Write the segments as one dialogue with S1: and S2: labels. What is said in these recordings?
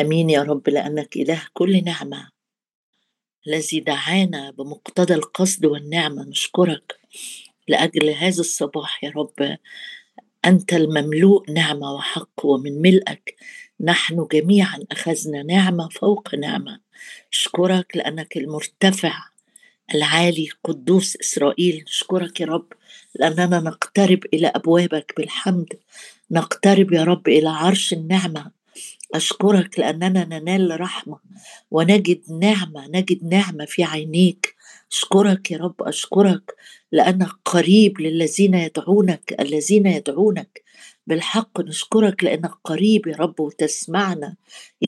S1: آمين يا رب لأنك إله كل نعمة. الذي دعانا بمقتضى القصد والنعمة نشكرك لأجل هذا الصباح يا رب. أنت المملوء نعمة وحق ومن ملئك نحن جميعا أخذنا نعمة فوق نعمة. اشكرك لأنك المرتفع العالي قدوس إسرائيل. نشكرك يا رب لأننا نقترب إلى أبوابك بالحمد. نقترب يا رب إلى عرش النعمة. أشكرك لأننا ننال رحمة ونجد نعمة نجد نعمة في عينيك. أشكرك يا رب أشكرك لانك قريب للذين يدعونك الذين يدعونك. بالحق نشكرك لانك قريب يا رب وتسمعنا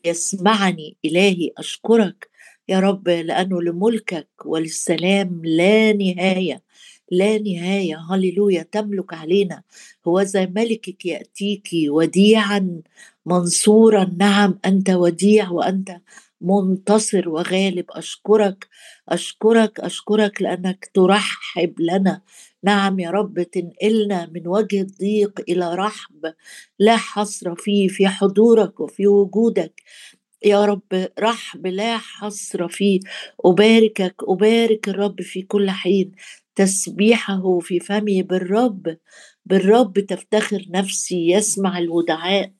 S1: يسمعني. إلهي أشكرك يا رب لأنه لملكك وللسلام لا نهاية لا نهاية. هللويا تملك علينا. هو زي ملكك يأتيك وديعا. منصورا نعم أنت وديع وأنت منتصر وغالب. أشكرك أشكرك أشكرك لأنك ترحب لنا. نعم يا رب تنقلنا من وجه الضيق إلى رحب. لا حصر فيه في حضورك وفي وجودك. يا رب رحب لا حصر فيه. أباركك أبارك الرب في كل حين. تسبيحه في فمي بالرب. بالرب تفتخر نفسي يسمع الودعاء.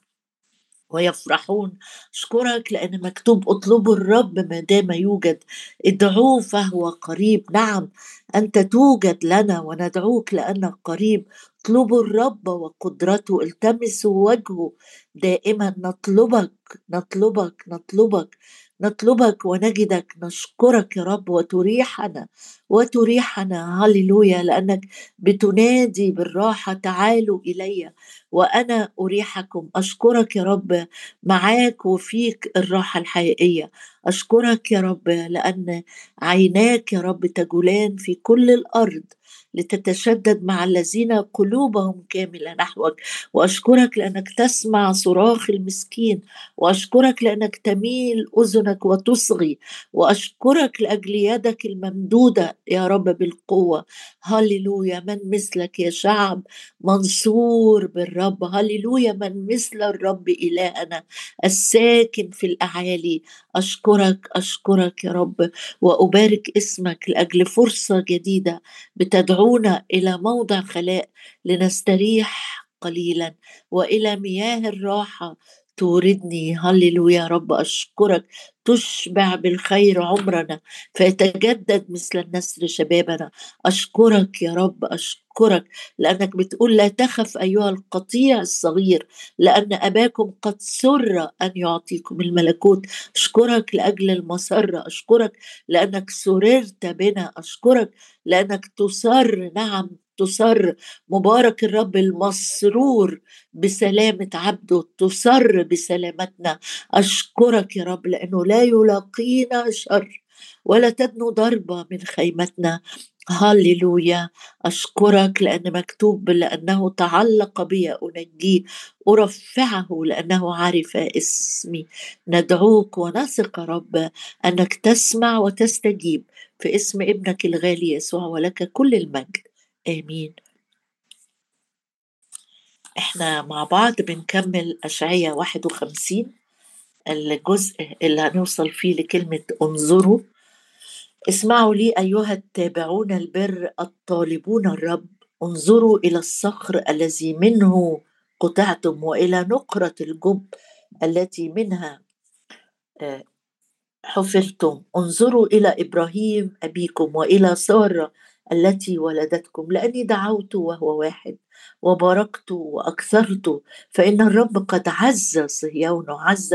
S1: ويفرحون. اشكرك لأن مكتوب اطلبوا الرب ما دام يوجد. ادعوه فهو قريب. نعم أنت توجد لنا وندعوك لأنك قريب. اطلبوا الرب وقدرته. التمسوا وجهه. دائما نطلبك نطلبك نطلبك. نطلبك ونجدك نشكرك يا رب وتريحنا وتريحنا هللويا لأنك بتنادي بالراحة تعالوا إلي وأنا أريحكم. أشكرك يا رب معاك وفيك الراحة الحقيقية. أشكرك يا رب لأن عيناك يا رب تجولان في كل الأرض. لتتشدد مع الذين قلوبهم كاملة نحوك. وأشكرك لأنك تسمع صراخ المسكين وأشكرك لأنك تميل أذنك وتصغي وأشكرك لأجل يدك الممدودة يا رب بالقوة. هللويا من مثلك يا شعب منصور بالرب. هللويا من مثل الرب إلهنا الساكن في الأعالي. أشكرك أشكرك يا رب وأبارك اسمك لأجل فرصة جديدة بتدعونا إلى موضع خلاء لنستريح قليلا وإلى مياه الراحة توردني. هللويا يا رب أشكرك. تشبع بالخير عمرنا. فيتجدد مثل النسر شبابنا. أشكرك يا رب أشكرك. لأنك بتقول لا تخف أيها القطيع الصغير لأن أباكم قد سر أن يعطيكم الملكوت. أشكرك لأجل المسره أشكرك لأنك سررت بنا. أشكرك لأنك تسر. نعم. تسر. مبارك الرب المسرور بسلامة عبده تسر بسلامتنا. أشكرك يا رب لأنه لا يلاقينا شر ولا تدنو ضربة من خيمتنا. هللويا. أشكرك لأن مكتوب لأنه تعلق بي أنجيه. أرفعه لأنه عرف اسمي. ندعوك ونثق رب أنك تسمع وتستجيب. في اسم ابنك الغالي يسوع ولك كل المجد. آمين. إحنا مع بعض بنكمل أشعية 51 الجزء اللي هنوصل فيه لكلمة انظروا. اسمعوا لي أيها التابعون البر الطالبون الرب. انظروا إلى الصخر الذي منه قطعتم وإلى نقرة الجب التي منها آه، حفرتم. انظروا إلى إبراهيم أبيكم وإلى سارة التي ولدتكم لأني دعوت وهو واحد وباركت وأكثرت فإن الرب قد عز صهيون عز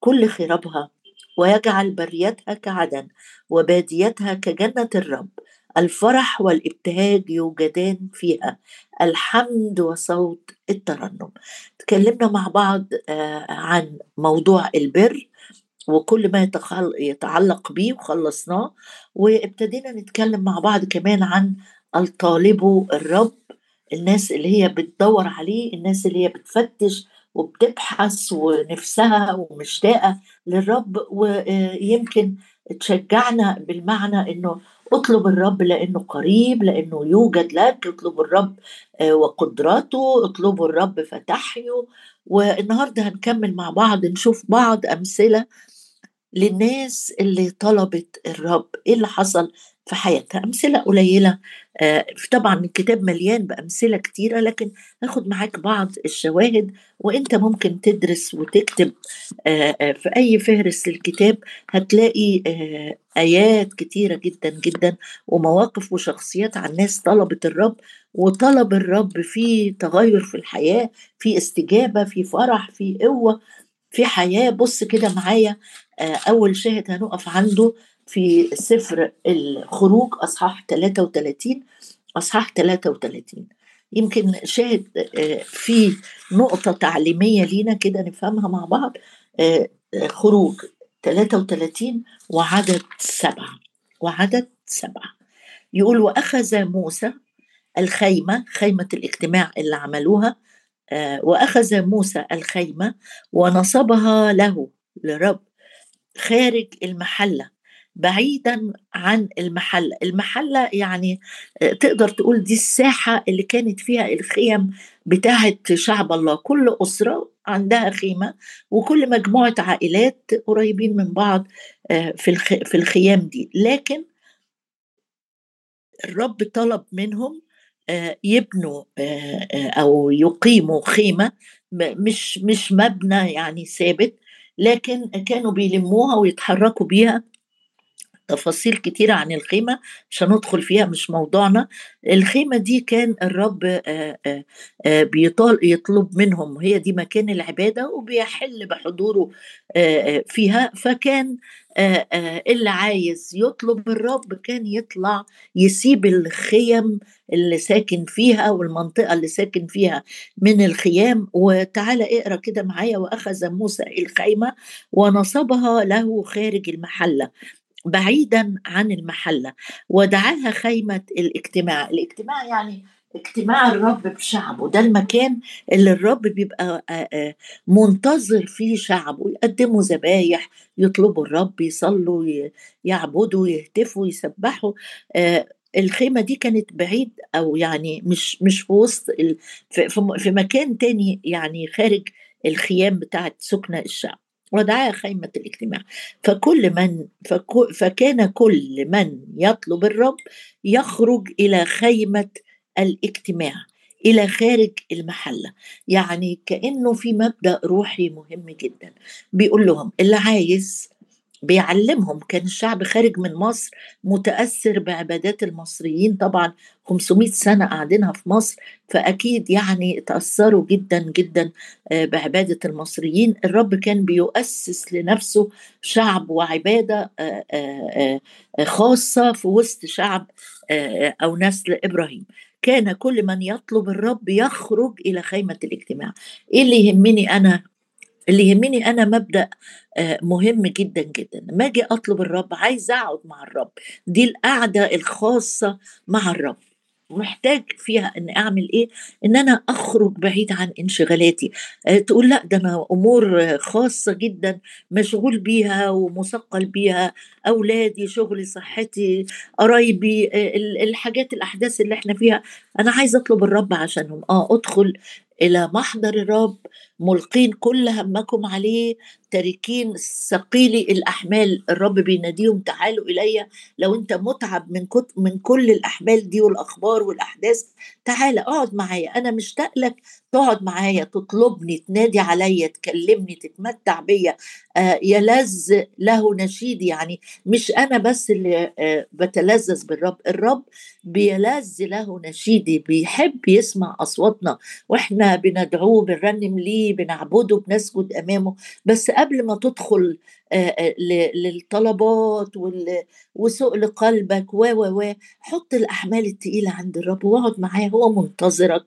S1: كل خرابها ويجعل بريتها كعدن وباديتها كجنه الرب. الفرح والإبتهاج يوجدان فيها. الحمد وصوت الترنم. تكلمنا مع بعض آه، عن موضوع البر. وكل ما يتعلق بيه وخلصناه وابتدينا نتكلم مع بعض كمان عن الطالب الرب الناس اللي هي بتدور عليه الناس اللي هي بتفتش وبتبحث ونفسها ومشتاقة للرب ويمكن تشجعنا بالمعنى إنه اطلب الرب لأنه قريب لأنه يوجد لك اطلب الرب وقدراته اطلبوا الرب فتحيوا والنهاردة هنكمل مع بعض نشوف بعض أمثلة للناس اللي طلبت الرب. إيه اللي حصل في حياتها؟ أمثلة قليلة. آه، طبعا الكتاب مليان بأمثلة كتيرة لكن هاخد معاك بعض الشواهد وإنت ممكن تدرس وتكتب. آه، آه، في أي فهرس للكتاب هتلاقي آيات كتيرة جدا جدا ومواقف وشخصيات عن ناس طلبت الرب وطلب الرب في تغير في الحياة في استجابة في فرح في قوة في حياة. بص كده معايا. أول شاهد هنقف عنده في سفر الخروج أصحاح 33 أصحاح 33 يمكن شاهد آه، في نقطة تعليمية لينا كده نفهمها مع بعض آه، خروج 33 وعدد سبعة وعدد سبعة. يقول وأخذ موسى الخيمة خيمة الاجتماع اللي عملوها آه، وأخذ موسى الخيمة ونصبها له لرب خارج المحلة بعيدا عن المحلة. المحلة يعني آه، تقدر تقول دي الساحة اللي كانت فيها الخيم بتاعة شعب الله. كل أسرة عندها خيمة وكل مجموعة عائلات قريبين من بعض آه، في في الخيام دي. لكن الرب طلب منهم آه، يبنوا أو يقيموا خيمة مش مش مبنى يعني ثابت. لكن كانوا بيلموها ويتحركوا بيها. تفاصيل كتيرة عن الخيمة مش هندخل فيها مش موضوعنا. الخيمة دي كان الرب بيطال يطلب منهم. هي دي مكان العبادة وبيحل بحضوره فيها. فكان اللي عايز يطلب الرب كان يطلع يسيب الخيم اللي ساكن فيها والمنطقة اللي ساكن فيها من الخيام. وتعالى اقرأ كده معايا وأخذ موسى الخيمة ونصبها له خارج المحلة. بعيدا عن المحلة. ودعاها خيمة الاجتماع. الاجتماع يعني اجتماع الرب بشعبه. ده المكان اللي الرب بيبقى منتظر فيه شعبه. يقدموا ذبايح يطلبوا الرب يصلوا يعبدوا يهتفوا يسبحوا. الخيمة دي كانت بعيد أو يعني مش مش في وسط في مكان تاني يعني خارج الخيام بتاعت سكنة الشعب. ودعا خيمة الاجتماع. فكل من فكان كل من يطلب الرب يخرج إلى خيمة الاجتماع إلى خارج المحلة. يعني كأنه في مبدأ روحي مهم جدا. بيقول لهم اللي عايز بيعلمهم. كان الشعب خارج من مصر متأثر بعبادات المصريين. طبعا 500 سنة قاعدينها في مصر فأكيد يعني تأثروا جدا جدا آه، بعبادة المصريين. الرب كان بيؤسس لنفسه شعب وعبادة آه، آه، خاصة في وسط شعب أو نسل إبراهيم. كان كل من يطلب الرب يخرج إلى خيمة الاجتماع. إيه اللي يهمني أنا اللي يهمني أنا مبدأ آه، مهم جدا جدا. ما أجي أطلب الرب عايز أقعد مع الرب. دي القعدة الخاصة مع الرب. محتاج فيها ان أعمل إيه؟ إن أنا أخرج بعيد عن انشغالاتي. أه تقول لا ده أنا أمور خاصة جدا مشغول بيها ومثقل بيها. أولادي شغلي صحتي قرايبي أه الحاجات الأحداث اللي إحنا فيها. أنا عايز أطلب الرب عشانهم. آه أدخل إلى محضر الرب. ملقين كل همكم عليه تاركين ثقيلي الأحمال. الرب بيناديهم تعالوا إلي. لو أنت متعب من من كل الأحمال دي والأخبار والأحداث تعالى اقعد معايا. أنا مشتاق لك تقعد معايا تطلبني تنادي عليا تكلمني تتمتع بيا. آه يلذ له نشيدي يعني مش أنا بس اللي آه بتلذذ بالرب. الرب بيلذ له نشيدي بيحب يسمع أصواتنا. وإحنا بندعوه بنرنم ليه بنعبده بنسجد أمامه. بس قبل ما تدخل للطلبات وسؤل قلبك و و و حط الأحمال التقيلة عند الرب واقعد معاه هو منتظرك.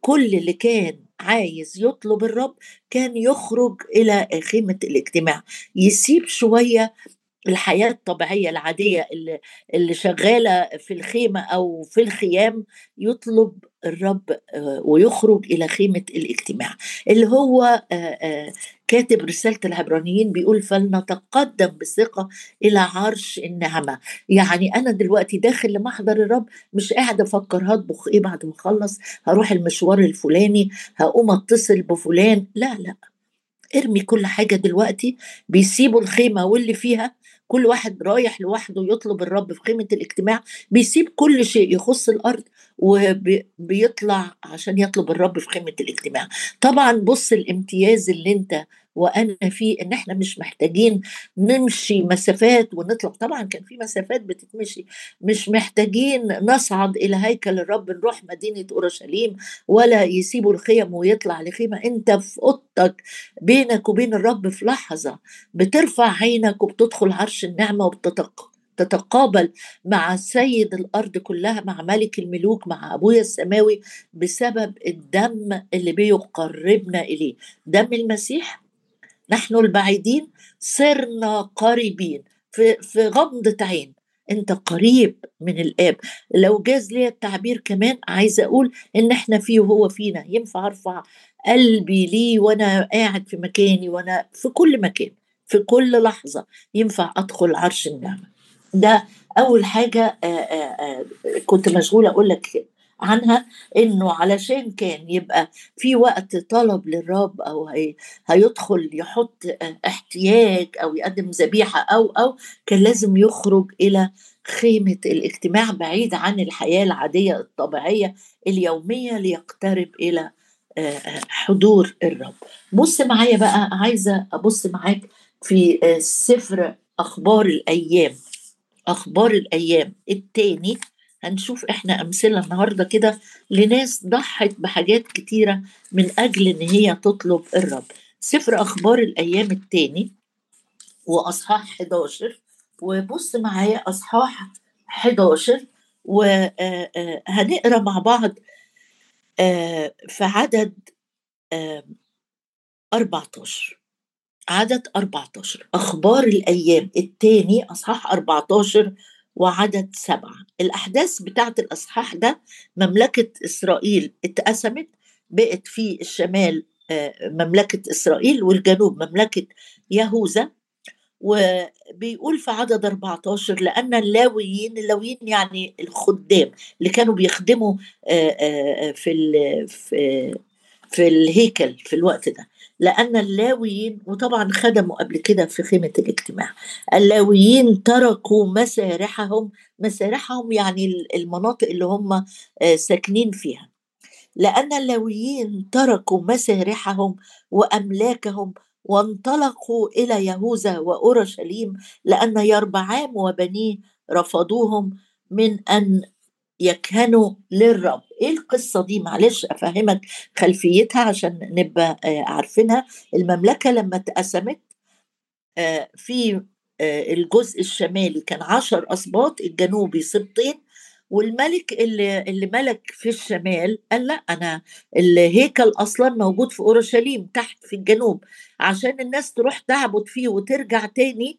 S1: كل اللي كان عايز يطلب الرب كان يخرج إلى خيمة الاجتماع. يسيب شوية الحياة الطبيعية العادية اللي, اللي شغالة في الخيمة أو في الخيام يطلب الرب آه، ويخرج إلى خيمة الاجتماع. اللي هو آه، آه، كاتب رسالة العبرانيين بيقول فلنتقدم بثقة إلى عرش النعمة. يعني أنا دلوقتي داخل لمحضر الرب مش قاعد أفكر هطبخ إيه بعد ما أخلص؟ هروح المشوار الفلاني؟ هقوم أتصل بفلان؟ لا لا. ارمي كل حاجة دلوقتي بيسيبوا الخيمة واللي فيها كل واحد رايح لوحده يطلب الرب في قيمة الاجتماع بيسيب كل شيء يخص الأرض وبيطلع عشان يطلب الرب في قيمة الاجتماع. طبعا بص الامتياز اللي انت وأنا فيه إن إحنا مش محتاجين نمشي مسافات ونطلع طبعا كان في مسافات بتتمشي. مش محتاجين نصعد إلى هيكل الرب نروح مدينة أورشليم ولا يسيبوا الخيم ويطلع لخيمة. أنت في أوضتك بينك وبين الرب في لحظة بترفع عينك وبتدخل عرش النعمة وبتتق تتقابل مع سيد الأرض كلها مع ملك الملوك مع أبويا السماوي بسبب الدم اللي بيقربنا إليه. دم المسيح؟ نحن البعيدين صرنا قريبين. في في غمضة عين. أنت قريب من الآب. لو جاز لي التعبير كمان عايزه أقول إن إحنا فيه وهو فينا. ينفع أرفع قلبي ليه وأنا قاعد في مكاني وأنا في كل مكان في كل لحظة. ينفع أدخل عرش النعمة. ده أول حاجة كنت مشغولة أقول لك عنها إنه علشان كان يبقى في وقت طلب للرب أو هي هيدخل يحط احتياج أو يقدم ذبيحة أو أو كان لازم يخرج إلى خيمة الاجتماع بعيد عن الحياة العادية الطبيعية اليومية ليقترب إلى حضور الرب. بص معايا بقى عايزة أبص معاك في سفر أخبار الأيام. أخبار الأيام. الثاني هنشوف إحنا أمثلة النهارده كده لناس ضحت بحاجات كتيرة من أجل إن هي تطلب الرب. سفر أخبار الأيام الثاني وأصحاح 11 وبص معايا أصحاح 11 وهنقرا مع بعض في عدد 14 عدد 14 أخبار الأيام الثاني أصحاح 14 وعدد سبعة. الأحداث بتاعت الأصحاح ده مملكة إسرائيل اتقسمت بقت في الشمال مملكة إسرائيل والجنوب مملكة يهوذا. وبيقول في عدد 14 لأن اللاويين اللاويين يعني الخدام اللي كانوا بيخدموا في في في الهيكل في الوقت ده. لأن اللاويين وطبعا خدموا قبل كده في خيمة الاجتماع اللاويين تركوا مسارحهم مسارحهم يعني المناطق اللي هم ساكنين فيها. لأن اللاويين تركوا مسارحهم وأملاكهم وانطلقوا إلى يهوذا وأورشليم لأن يربعام وبنيه رفضوهم من أن يكهنوا للرب. إيه القصة دي؟ معلش أفهمك خلفيتها عشان نبقى عارفينها. المملكة لما اتقسمت في الجزء الشمالي كان عشر أسباط الجنوبي سبطين والملك اللي اللي ملك في الشمال قال لا أنا الهيكل أصلا موجود في أورشليم تحت في الجنوب عشان الناس تروح تعبد فيه وترجع تاني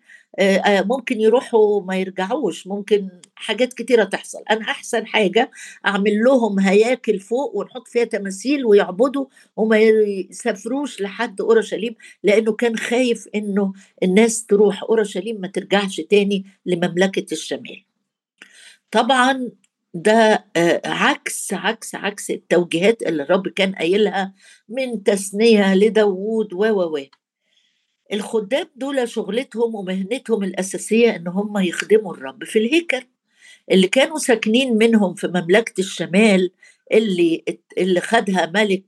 S1: ممكن يروحوا ما يرجعوش ممكن حاجات كتيرة تحصل. أنا أحسن حاجة أعمل لهم هياكل فوق ونحط فيها تماثيل ويعبدوا وما يسافروش لحد أورشليم لأنه كان خايف إنه الناس تروح أورشليم ما ترجعش تاني لمملكة الشمال. طبعا ده عكس عكس عكس التوجيهات اللي الرب كان قايلها من تثنية لداوود و و. الخدام دول شغلتهم ومهنتهم الأساسية إن هم يخدموا الرب. في الهيكل اللي كانوا ساكنين منهم في مملكة الشمال اللي اللي خدها ملك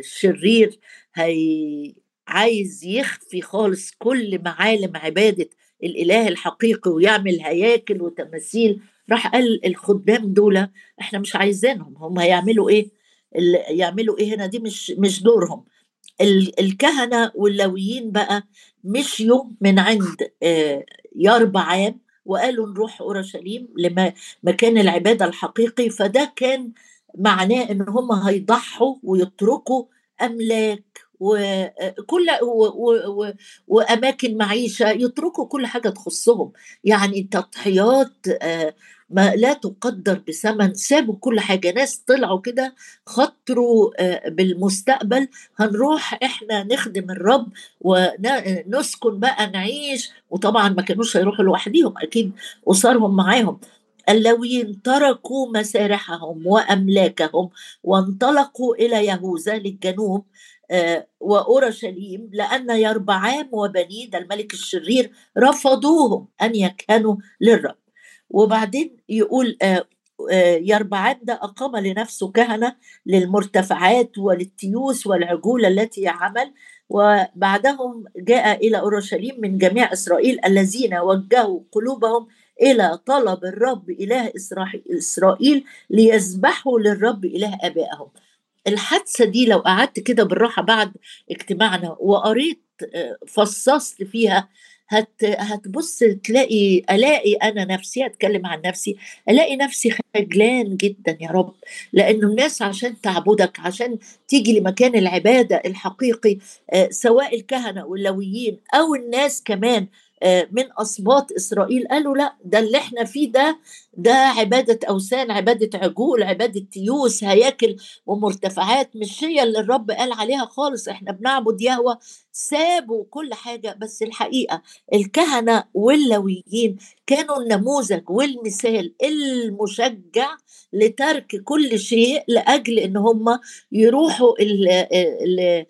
S1: شرير هي عايز يخفي خالص كل معالم عبادة الإله الحقيقي ويعمل هياكل وتماثيل. راح قال الخدام دول إحنا مش عايزينهم. هم هيعملوا إيه؟ يعملوا إيه هنا؟ دي مش مش دورهم. الكهنة واللويين بقى مشيوا من عند يربعام وقالوا نروح أورشليم لمكان العبادة الحقيقي فده كان معناه إن هم هيضحوا ويتركوا أملاك وكل و وأماكن معيشة يتركوا كل حاجة تخصهم. يعني تضحيات آه، ما لا تقدر بثمن سابوا كل حاجة. ناس طلعوا كده خطروا آه، بالمستقبل. هنروح إحنا نخدم الرب ونسكن بقى نعيش. وطبعا ما كانوش هيروحوا لوحديهم أكيد أسرهم معاهم. اللويين تركوا مسارحهم وأملاكهم وانطلقوا إلى يهوذا للجنوب آه، وأورشليم لأن يربعام وبنيه الملك الشرير رفضوهم أن يكهنوا للرب. وبعدين يقول آه، آه، يربعام ده أقام لنفسه كهنة للمرتفعات وللتيوس والعجول التي عمل. وبعدهم جاء إلى أورشليم من جميع إسرائيل الذين وجهوا قلوبهم إلى طلب الرب إله إسرائيل ليذبحوا للرب إله آبائهم. الحادثة دي لو قعدت كده بالراحة بعد اجتماعنا وقريت آه، فصصت فيها هت هتبص تلاقي ألاقي أنا نفسي أتكلم عن نفسي ألاقي نفسي خجلان جدا يا رب لأنه الناس عشان تعبدك عشان تيجي لمكان العبادة الحقيقي آه، سواء الكهنة واللويين أو الناس كمان من اسباط إسرائيل قالوا لا ده اللي إحنا فيه ده ده عبادة أوثان عبادة عجول عبادة تيوس هياكل ومرتفعات مش هي اللي الرب قال عليها خالص إحنا بنعبد يهوى سابوا كل حاجة بس الحقيقة الكهنة واللويين كانوا النموذج والمثال المشجع لترك كل شيء لأجل إن هم يروحوا ال ال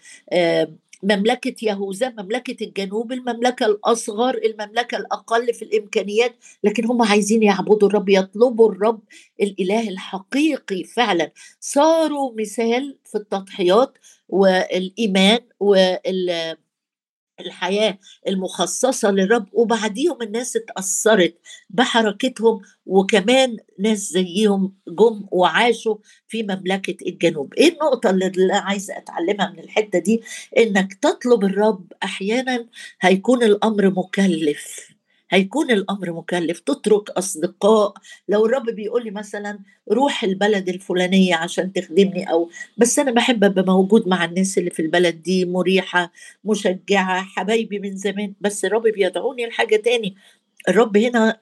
S1: مملكة يهوذا مملكة الجنوب المملكة الأصغر المملكة الأقل في الإمكانيات لكن هم عايزين يعبدوا الرب يطلبوا الرب الإله الحقيقي فعلا. صاروا مثال في التضحيات والإيمان وال الحياة المخصصة للرب وبعديهم الناس اتأثرت بحركتهم وكمان ناس زيهم جم وعاشوا في مملكة الجنوب. إيه النقطة اللي عايزة أتعلمها من الحتة دي؟ إنك تطلب الرب أحيانا هيكون الأمر مكلف. هيكون الأمر مكلف. تترك أصدقاء. لو الرب بيقول لي مثلا روح البلد الفلانية عشان تخدمني أو بس أنا بحب أبقى موجود مع الناس اللي في البلد دي مريحة مشجعة حبايبي من زمان بس الرب بيدعوني لحاجة تاني. الرب هنا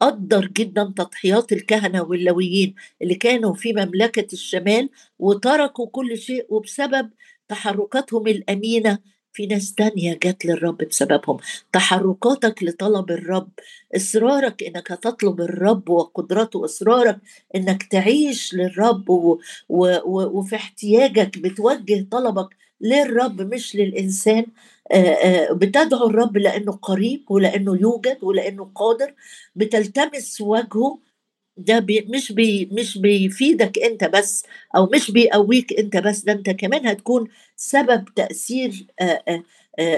S1: قدر جدا تضحيات الكهنة واللويين اللي كانوا في مملكة الشمال وتركوا كل شيء وبسبب تحركاتهم الأمينة في ناس تانية جات للرب بسببهم. تحركاتك لطلب الرب إصرارك إنك هتطلب الرب وقدرته إصرارك إنك تعيش للرب و... و... و... وفي احتياجك بتوجه طلبك للرب مش للإنسان. بتدعو الرب لأنه قريب ولأنه يوجد ولأنه قادر. بتلتمس وجهه ده بي مش بي مش بيفيدك انت بس أو مش بيقويك انت بس ده انت كمان هتكون سبب تأثير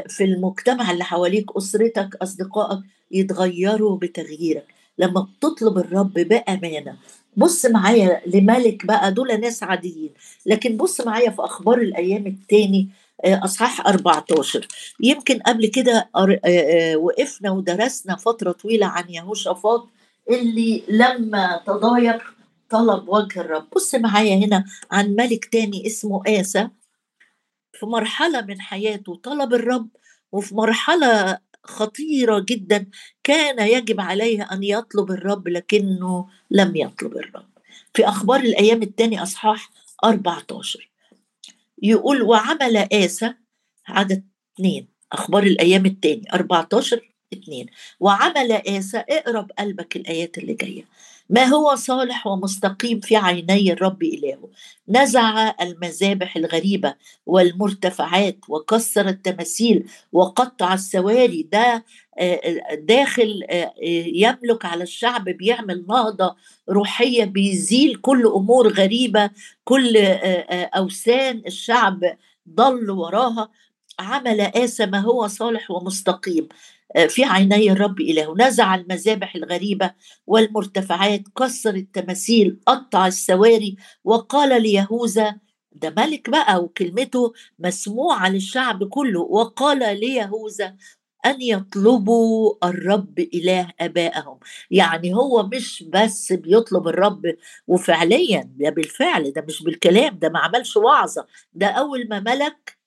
S1: في المجتمع اللي حواليك أسرتك أصدقائك يتغيروا بتغييرك. لما بتطلب الرب بأمانة بص معايا لملك بقى دول ناس عاديين لكن بص معايا في أخبار الأيام التاني أصحاح 14 يمكن قبل كده وقفنا ودرسنا فترة طويلة عن يهوشافاط اللي لما تضايق طلب وجه الرب. بص معايا هنا عن ملك تاني اسمه آسى. في مرحلة من حياته طلب الرب وفي مرحلة خطيرة جدا كان يجب عليه أن يطلب الرب لكنه لم يطلب الرب. في أخبار الأيام الثاني أصحاح 14 يقول وعمل آسى عدد اثنين أخبار الأيام الثاني 14 اتنين وعمل آسى اقرب قلبك الآيات اللي جاية. ما هو صالح ومستقيم في عيني الرب إلهه؟ نزع المذابح الغريبة والمرتفعات وكسر التماثيل وقطع السواري. ده داخل يملك على الشعب بيعمل نهضة روحية بيزيل كل أمور غريبة كل أوثان الشعب ضل وراها. عمل آسى ما هو صالح ومستقيم. آه، في عيني الرب إله نزع المذابح الغريبة والمرتفعات كسر التماثيل قطع السواري وقال ليهوذا ده ملك بقى وكلمته مسموعة للشعب كله. وقال ليهوذا أن يطلبوا الرب إله آبائهم. يعني هو مش بس بيطلب الرب وفعليا ده بالفعل ده مش بالكلام ده ما عملش وعظة ده أول ما ملك آه،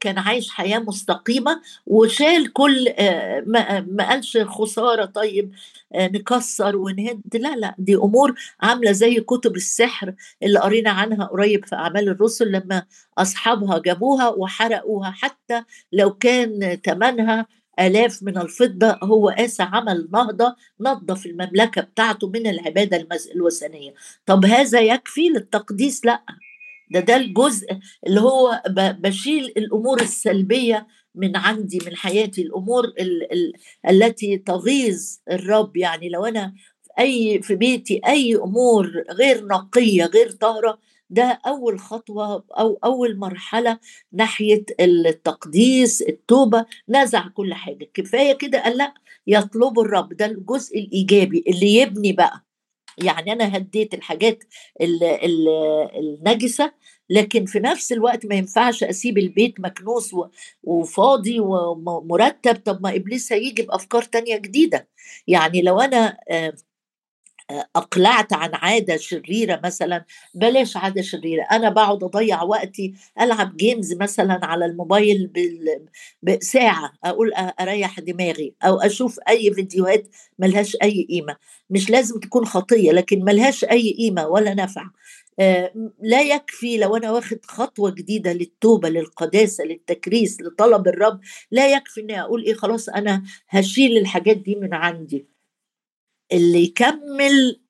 S1: كان عايش حياة مستقيمة وشال كل آه، ما قالش خسارة طيب آه، نكسر ونهد. لا لا دي أمور عاملة زي كتب السحر اللي قرينا عنها قريب في أعمال الرسل لما أصحابها جابوها وحرقوها حتى لو كان ثمنها آلاف من الفضة هو آسى عمل نهضة نظف المملكة بتاعته من العبادة الوثنية. طب هذا يكفي للتقديس؟ لا. ده ده الجزء اللي هو بشيل الأمور السلبية من عندي من حياتي الأمور ال ال التي تغيظ الرب. يعني لو أنا أي في بيتي أي أمور غير نقية غير طاهرة ده أول خطوة أو أول مرحلة ناحية التقديس التوبة نزع كل حاجة. كفاية كده قال لا يطلب الرب. ده الجزء الإيجابي اللي يبني بقى. يعني أنا هديت الحاجات النجسة لكن في نفس الوقت ما ينفعش أسيب البيت مكنوس وفاضي ومرتب طب ما إبليس هيجي بأفكار تانية جديدة. يعني لو أنا أقلعت عن عادة شريرة مثلا؟ بلاش عادة شريرة أنا بقعد أضيع وقتي ألعب جيمز مثلا على الموبايل بساعه أقول أريح دماغي أو أشوف أي فيديوهات ملهاش أي قيمة. مش لازم تكون خطية لكن ملهاش أي قيمة ولا نفع. لا يكفي لو أنا واخد خطوة جديدة للتوبة للقداسة للتكريس لطلب الرب لا يكفي إني أقول إيه خلاص أنا هشيل الحاجات دي من عندي. اللي يكمل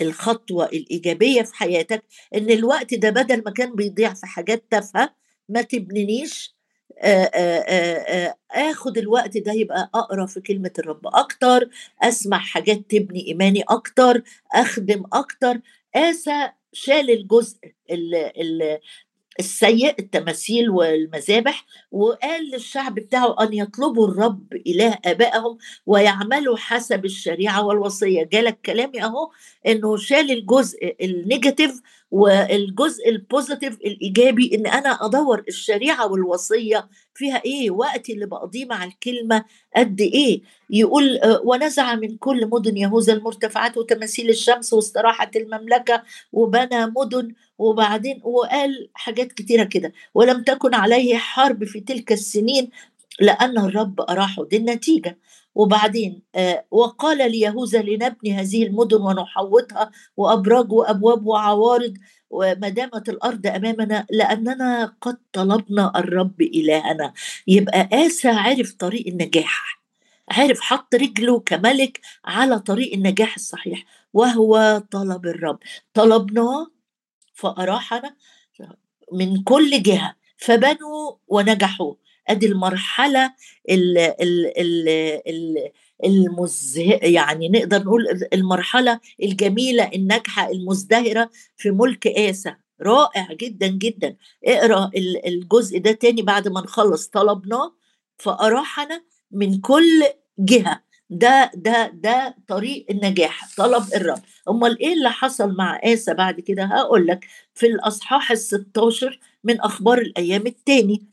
S1: الخطوة الإيجابية في حياتك إن الوقت ده بدل ما كان بيضيع في حاجات تافهة ما تبنينيش آخد الوقت ده يبقى أقرأ في كلمة الرب أكتر أسمع حاجات تبني إيماني أكتر أخدم أكتر آسى شال الجزء اللي السيء التماثيل والمذابح وقال للشعب بتاعه أن يطلبوا الرب إله آبائهم ويعملوا حسب الشريعة والوصية. جالك كلامي أهو إنه شال الجزء النيجاتيف والجزء البوزيتيف الإيجابي إن أنا أدور الشريعة والوصية فيها إيه وقتي اللي بقضيه مع الكلمة قد إيه. يقول ونزع من كل مدن يهوذا المرتفعات وتماثيل الشمس واستراحة المملكة وبنى مدن وبعدين وقال حاجات كتيرة كده. ولم تكن عليه حرب في تلك السنين لأن الرب أراحه. دي النتيجة. وبعدين آه وقال ليهوذا لنبني هذه المدن ونحوطها وأبراج وأبواب وعوارض وما دامت الأرض أمامنا لأننا قد طلبنا الرب إلهنا. يبقى آسى عرف طريق النجاح. عرف حط رجله كملك على طريق النجاح الصحيح وهو طلب الرب. طلبناه فأراحنا من كل جهة فبنوا ونجحوا. أدي المرحلة ال ال ال ال المزه يعني نقدر نقول المرحلة الجميلة الناجحة المزدهرة في ملك آسى رائع جدا جدا. اقرأ الجزء ده تاني بعد ما نخلص طلبناه. فأراحنا من كل جهة. ده ده ده طريق النجاح طلب الرب. أمال إيه اللي حصل مع آسى بعد كده؟ هقول لك في الأصحاح ال16 من أخبار الأيام الثاني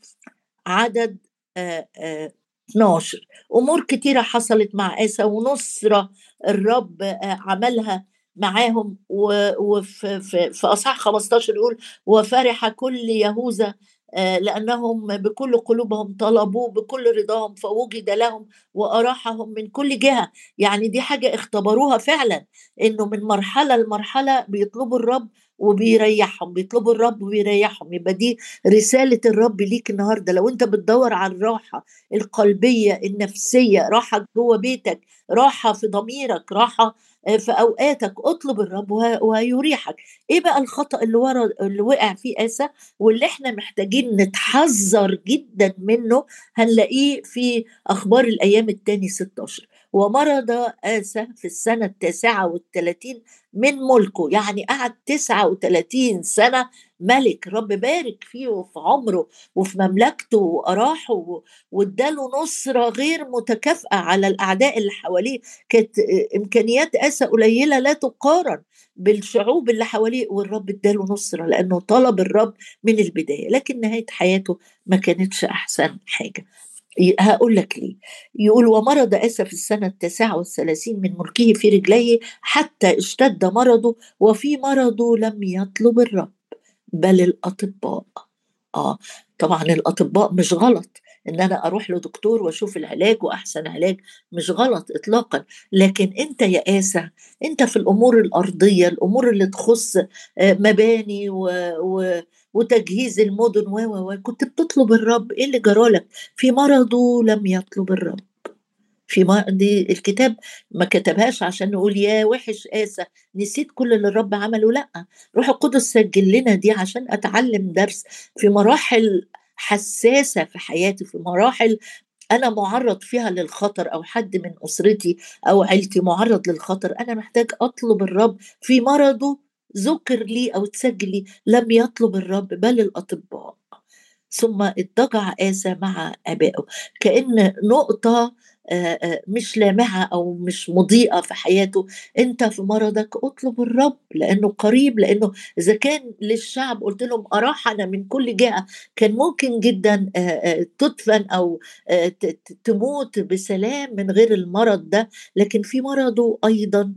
S1: عدد آآ آآ 12 أمور كتيرة حصلت مع آسى ونصرة الرب عملها معاهم وفي في, أصحاح 15 يقول وفرح كل يهوذا لأنهم بكل قلوبهم طلبوه بكل رضاهم فوجد لهم وأراحهم من كل جهة. يعني دي حاجة اختبروها فعلا إنه من مرحلة لمرحلة بيطلبوا الرب وبيريحهم بيطلبوا الرب وبيريحهم. يبقى دي رسالة الرب ليك النهاردة. لو أنت بتدور على الراحة القلبية النفسية راحة جوه بيتك راحة في ضميرك راحة آه، في أوقاتك اطلب الرب وهيريحك. إيه بقى الخطأ اللي ورا اللي وقع فيه اسى واللي إحنا محتاجين نتحذر جدا منه هنلاقيه في أخبار الأيام الثاني 16 ومرض آسى في السنة التاسعة والثلاثين من ملكه يعني قعد 39 سنة ملك. رب بارك فيه وفي عمره وفي مملكته وأراحه واداله نصرة غير متكافئة على الأعداء اللي حواليه. كانت إمكانيات آسى قليلة لا تقارن بالشعوب اللي حواليه والرب اداله نصرة لأنه طلب الرب من البداية لكن نهاية حياته ما كانتش أحسن حاجة. هقول لك ليه. يقول ومرض آسى في السنة التاسعة والثلاثين من ملكه في رجليه حتى اشتد مرضه وفي مرضه لم يطلب الرب بل الأطباء. آه طبعا الأطباء مش غلط إن أنا أروح لدكتور وأشوف العلاج وأحسن علاج مش غلط اطلاقا. لكن أنت يا اسى أنت في الأمور الأرضية الأمور اللي تخص آه، مباني و... و... وتجهيز المدن و و كنت بتطلب الرب. إيه اللي جرالك في مرضه لم يطلب الرب. في ما دي الكتاب ما كتبهاش عشان نقول يا وحش آسى نسيت كل اللي الرب عمله. لأ روح القدس سجل لنا دي عشان أتعلم درس في مراحل حساسة في حياتي في مراحل أنا معرض فيها للخطر أو حد من أسرتي أو عيلتي معرض للخطر. أنا محتاج أطلب الرب في مرضه ذكر لي أو تسجل لي لم يطلب الرب بل الأطباء. ثم اضطجع آسى مع آبائه. كأن نقطة مش لامعه أو مش مضيئة في حياته. أنت في مرضك اطلب الرب لأنه قريب لأنه إذا كان للشعب قلت لهم أراحنا من كل جهة كان ممكن جدا تدفن أو تموت بسلام من غير المرض ده. لكن في مرضه أيضا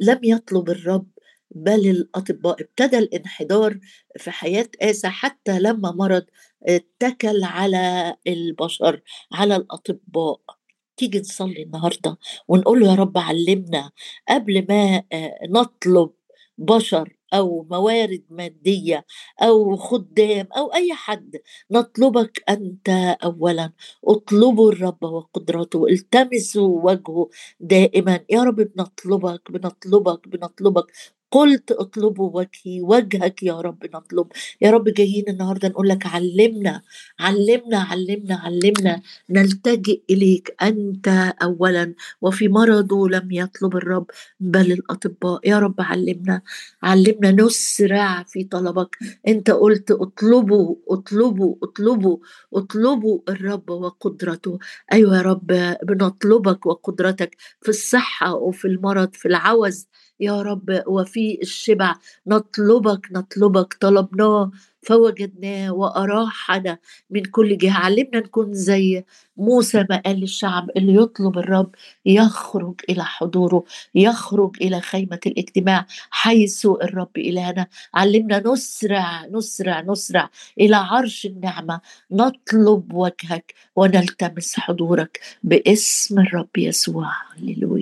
S1: لم يطلب الرب. بل الأطباء ابتدى الانحدار في حياة اسى حتى لما مرض اتكل على البشر على الأطباء. تيجي نصلي النهارده ونقول له يا رب علمنا قبل ما آه، نطلب بشر أو موارد مادية أو خدام أو أي حد نطلبك أنت اولا. اطلبوا الرب وقدرته التمسوا وجهه دائما. يا رب بنطلبك بنطلبك بنطلبك. قلت اطلبوا وجهي وجهك يا رب نطلب. يا رب جايين النهارده نقول لك علمنا علمنا علمنا علمنا نلتجئ إليك أنت اولا. وفي مرضه لم يطلب الرب بل الأطباء. يا رب علمنا علمنا نسرع في طلبك. أنت قلت اطلبوا اطلبوا اطلبوا اطلبوا الرب وقدرته. أيوه يا رب بنطلبك وقدرتك في الصحة وفي المرض في العوز. يا رب وفي الشبع نطلبك نطلبك طلبناه فوجدناه وأراحنا من كل جهة. علمنا نكون زي موسى ما قال للشعب اللي يطلب الرب يخرج إلى حضوره يخرج إلى خيمة الاجتماع حيث الرب إلهنا. علمنا نسرع نسرع نسرع إلى عرش النعمة. نطلب وجهك ونلتمس حضورك باسم الرب يسوع. هللويا.